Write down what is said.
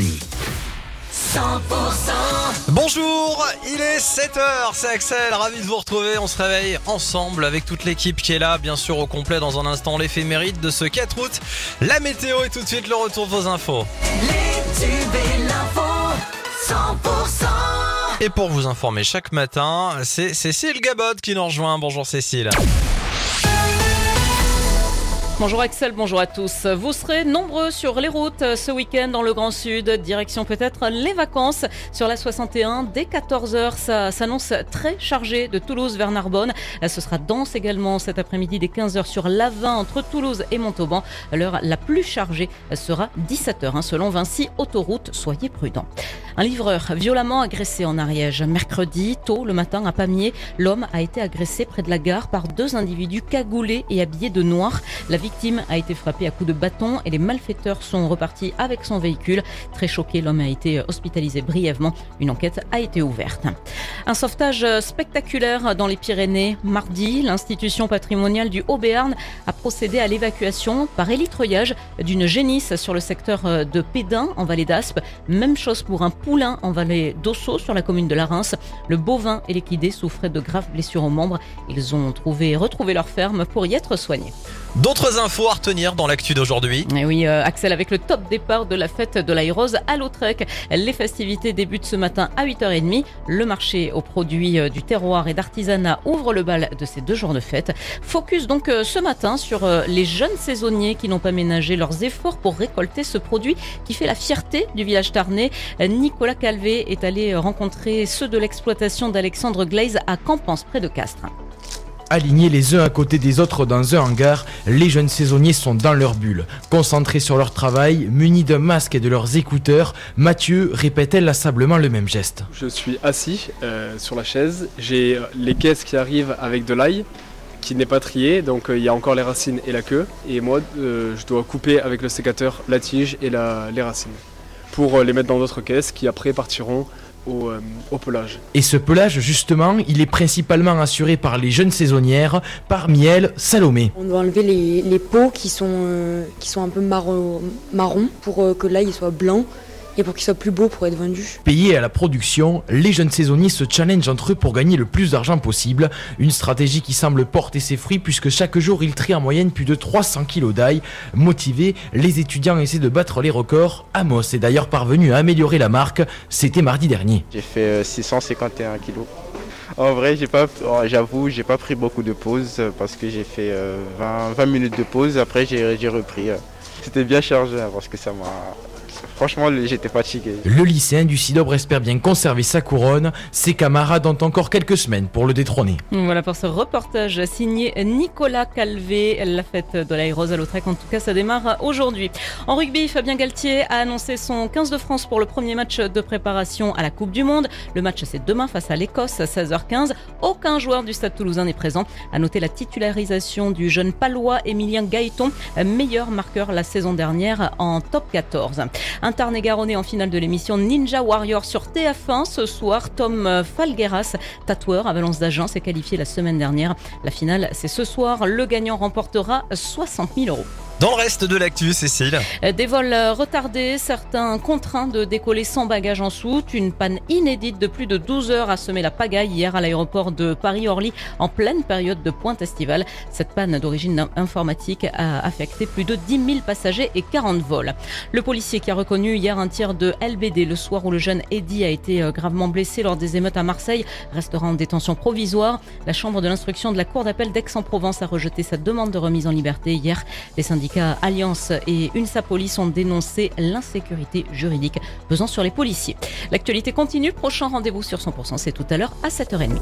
Mélanie. 100% Bonjour, il est 7h, c'est Axel, ravi de vous retrouver. On se réveille ensemble avec toute l'équipe qui est là, bien sûr au complet dans un instant l'éphémérite de ce 4 août. La météo et tout de suite le retour de vos infos. Et l'info 100% Et pour vous informer chaque matin, c'est Cécile Gabot qui nous rejoint. Bonjour Cécile. Bonjour Axel, bonjour à tous. Vous serez nombreux sur les routes ce week-end dans le Grand Sud. Direction peut-être les vacances sur la 61 dès 14h. Ça s'annonce très chargé de Toulouse vers Narbonne. Ce sera dense également cet après-midi dès 15h sur l'A20 entre Toulouse et Montauban. L'heure la plus chargée sera 17h hein, selon Vinci Autoroute. Soyez prudents. Un livreur violemment agressé en Ariège. Mercredi, tôt le matin à Pamiers, l'homme a été agressé près de la gare par deux individus cagoulés et habillés de noir. La victime a été frappée à coups de bâton et les malfaiteurs sont repartis avec son véhicule. Très choqué, l'homme a été hospitalisé brièvement. Une enquête a été ouverte. Un sauvetage spectaculaire dans les Pyrénées. Mardi, l'institution patrimoniale du Haut-Béarn a procédé à l'évacuation par élitreuillage d'une génisse sur le secteur de Pédin en vallée d'Aspe. Même chose pour un poulain en vallée d'Osso sur la commune de la Reims. Le bovin et l'équidé souffraient de graves blessures aux membres. Ils ont trouvé, retrouvé leur ferme pour y être soignés. D'autres infos à retenir dans l'actu d'aujourd'hui. Et oui, euh, Axel, avec le top départ de la fête de l'Aérose à Lautrec, les festivités débutent ce matin à 8h30. Le marché aux produits euh, du terroir et d'artisanat ouvre le bal de ces deux jours de fête. Focus donc euh, ce matin sur les jeunes saisonniers qui n'ont pas ménagé leurs efforts pour récolter ce produit qui fait la fierté du village tarnais. Nicolas Calvé est allé rencontrer ceux de l'exploitation d'Alexandre Glaze à Campance, près de Castres. Alignés les uns à côté des autres dans un hangar, les jeunes saisonniers sont dans leur bulle. Concentrés sur leur travail, munis d'un masque et de leurs écouteurs, Mathieu répète inlassablement le même geste. Je suis assis euh, sur la chaise, j'ai euh, les caisses qui arrivent avec de l'ail qui n'est pas trié, donc euh, il y a encore les racines et la queue. Et moi, je dois couper avec le sécateur la tige et les racines pour les mettre dans d'autres caisses qui après partiront au, euh, au pelage. Et ce pelage, justement, il est principalement assuré par les jeunes saisonnières, parmi elles Salomé. On doit enlever les, les peaux qui sont, euh, qui sont un peu marron, marron pour euh, que l'ail il soit blanc et pour qu'il soit plus beau pour être vendu. Payés à la production, les jeunes saisonniers se challengent entre eux pour gagner le plus d'argent possible. Une stratégie qui semble porter ses fruits puisque chaque jour ils trient en moyenne plus de 300 kilos d'ail. Motivés, les étudiants essaient de battre les records. Amos est d'ailleurs parvenu à améliorer la marque. C'était mardi dernier. J'ai fait euh, 651 kilos. En vrai, j'ai pas, oh, j'avoue, j'ai pas pris beaucoup de pauses euh, parce que j'ai fait euh, 20, 20 minutes de pause. Après, j'ai repris. euh. C'était bien chargé hein, parce que ça m'a. Franchement, le- j'étais fatigué. Le lycéen du Sidobre espère bien conserver sa couronne. Ses camarades ont encore quelques semaines pour le détrôner. Voilà pour ce reportage signé Nicolas Calvé. La fête de l'Aérose à Lautrec, en tout cas, ça démarre aujourd'hui. En rugby, Fabien Galtier a annoncé son 15 de France pour le premier match de préparation à la Coupe du Monde. Le match, c'est demain face à l'Écosse à 16h15. Aucun joueur du Stade toulousain n'est présent. À noter la titularisation du jeune palois Emilien Gaëton, meilleur marqueur la saison dernière en top 14. Un Tarn-et-Garonnais en finale de l'émission Ninja Warrior sur TF1 ce soir. Tom Falgueras, tatoueur à Valence d'Agen, s'est qualifié la semaine dernière. La finale, c'est ce soir. Le gagnant remportera 60 000 euros. Dans le reste de l'actu, Cécile. Des vols retardés, certains contraints de décoller sans bagages en soute. Une panne inédite de plus de 12 heures a semé la pagaille hier à l'aéroport de Paris-Orly en pleine période de pointe estivale. Cette panne d'origine informatique a affecté plus de 10 000 passagers et 40 vols. Le policier qui a reconnu hier un tir de LBD le soir où le jeune Eddy a été euh, gravement blessé lors des émeutes à Marseille restera en détention provisoire. La chambre de l'instruction de la cour d'appel d'Aix-en-Provence a rejeté sa demande de remise en liberté hier. Les Alliance et UNSA Police ont dénoncé l'insécurité juridique pesant sur les policiers. L'actualité continue. Prochain rendez-vous sur 100%, c'est tout à l'heure à 7h30.